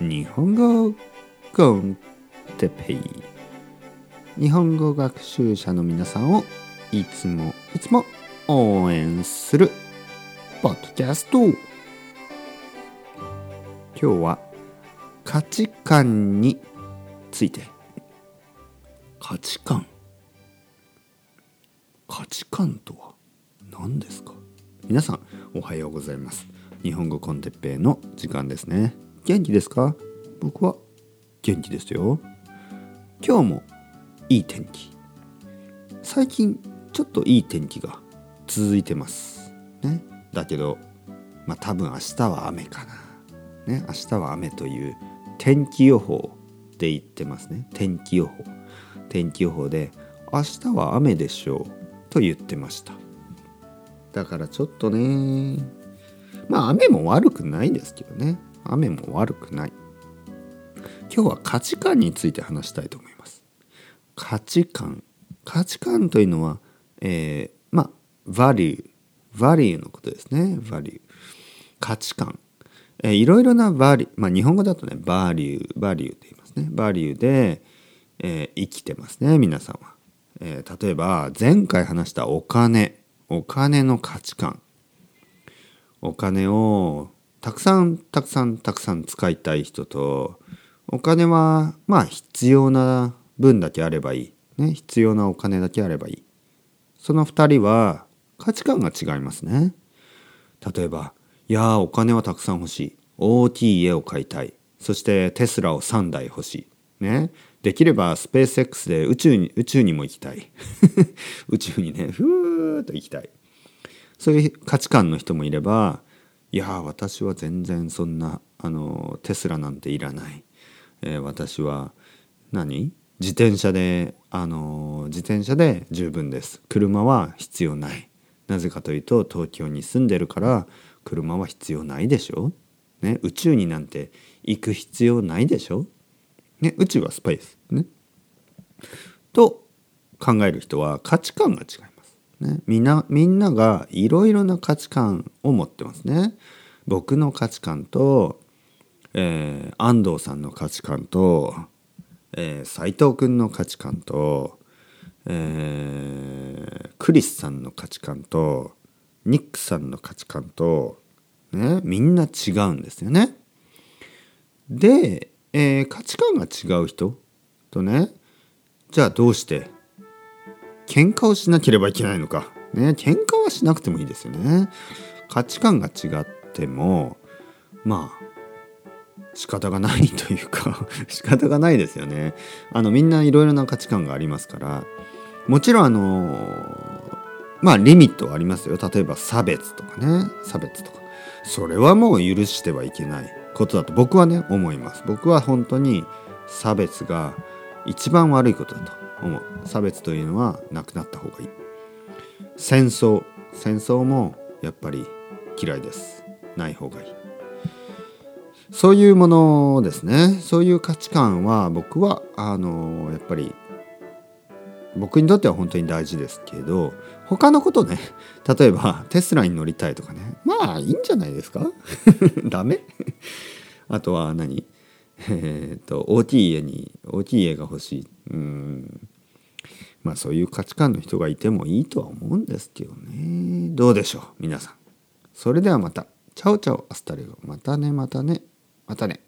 日本語コンテペイ。日本語学習者の皆さんをいつもいつも応援するポッドキャスト。今日は価値観について。価値観。価値観とは何ですか？皆さんおはようございます。日本語コンテッペイの時間ですね。元気ですか？僕は元気ですよ。今日もいい天気。最近ちょっといい天気が続いてます。ね？だけどまあ多分明日は雨かな。ね？明日は雨という天気予報で言ってますね。天気予報。天気予報で明日は雨でしょうと言ってました。だからちょっとね。まあ雨も悪くないですけどね。雨も悪くない。今日は価値観について話したいと思います。価値観。価値観というのは、えー、まあ value value のことですね。value 価値観、えー、いろいろな value まあ日本語だとね value value って言いますね。value で、えー、生きてますね皆さんは、えー、例えば前回話したお金。お金の価値観。お金をたくさんたくさんたくさん使いたい人とお金はまあ必要な分だけあればいい、ね、必要なお金だけあればいい。その2人は価値観が違いますね。例えばいやお金はたくさん欲しい。大きい家を買いたい。そしてテスラを3台欲しい。ねできればスペース X で宇宙に宇宙にも行きたい。宇宙にねふーっと行きたい。そういう価値観の人もいればいや私は全然そんなあのテスラなんていらない、えー、私は何？自転車であの自転車で十分です。車は必要ない。なぜかというと東京に住んでるから車は必要ないでしょ、ね、宇宙になんて行く必要ないでしょ、ね、宇宙はスペース。ね。と考える人は価値観が違いね、みんなみんながいろいろな価値観を持ってますね。僕の価値観と、えー、安藤さんの価値観と、えー、斉藤君の価値観と、えー、クリスさんの価値観とニックさんの価値観と、ね、みんな違うんですよね。で、えー、価値観が違う人とねじゃあどうして喧嘩をしなければいけないのか。ね、喧嘩はしなくてもいいですよね。価値観が違っても、まあ、仕方がないというか 仕方がないですよね。あの、みんないろいろな価値観がありますから、もちろんあの、まあ、リミットはありますよ。例えば差別とかね。差別とか。それはもう許してはいけないことだと僕はね、思います。僕は本当に差別が一番悪いことだと思う差別というのはなくなった方がいい。戦争。戦争もやっぱり嫌いです。ない方がいい。そういうものですね。そういう価値観は僕はあのやっぱり僕にとっては本当に大事ですけど他のことね 例えばテスラに乗りたいとかね。まあいいんじゃないですか？ダメ？あとは何？えっ、と大きい家に大きい家が欲しい。うん。まあそういう価値観の人がいてもいいとは思うんですけどね。どうでしょう皆さん。それではまた。 ciao ciao hasta luego。またねまたね。またね。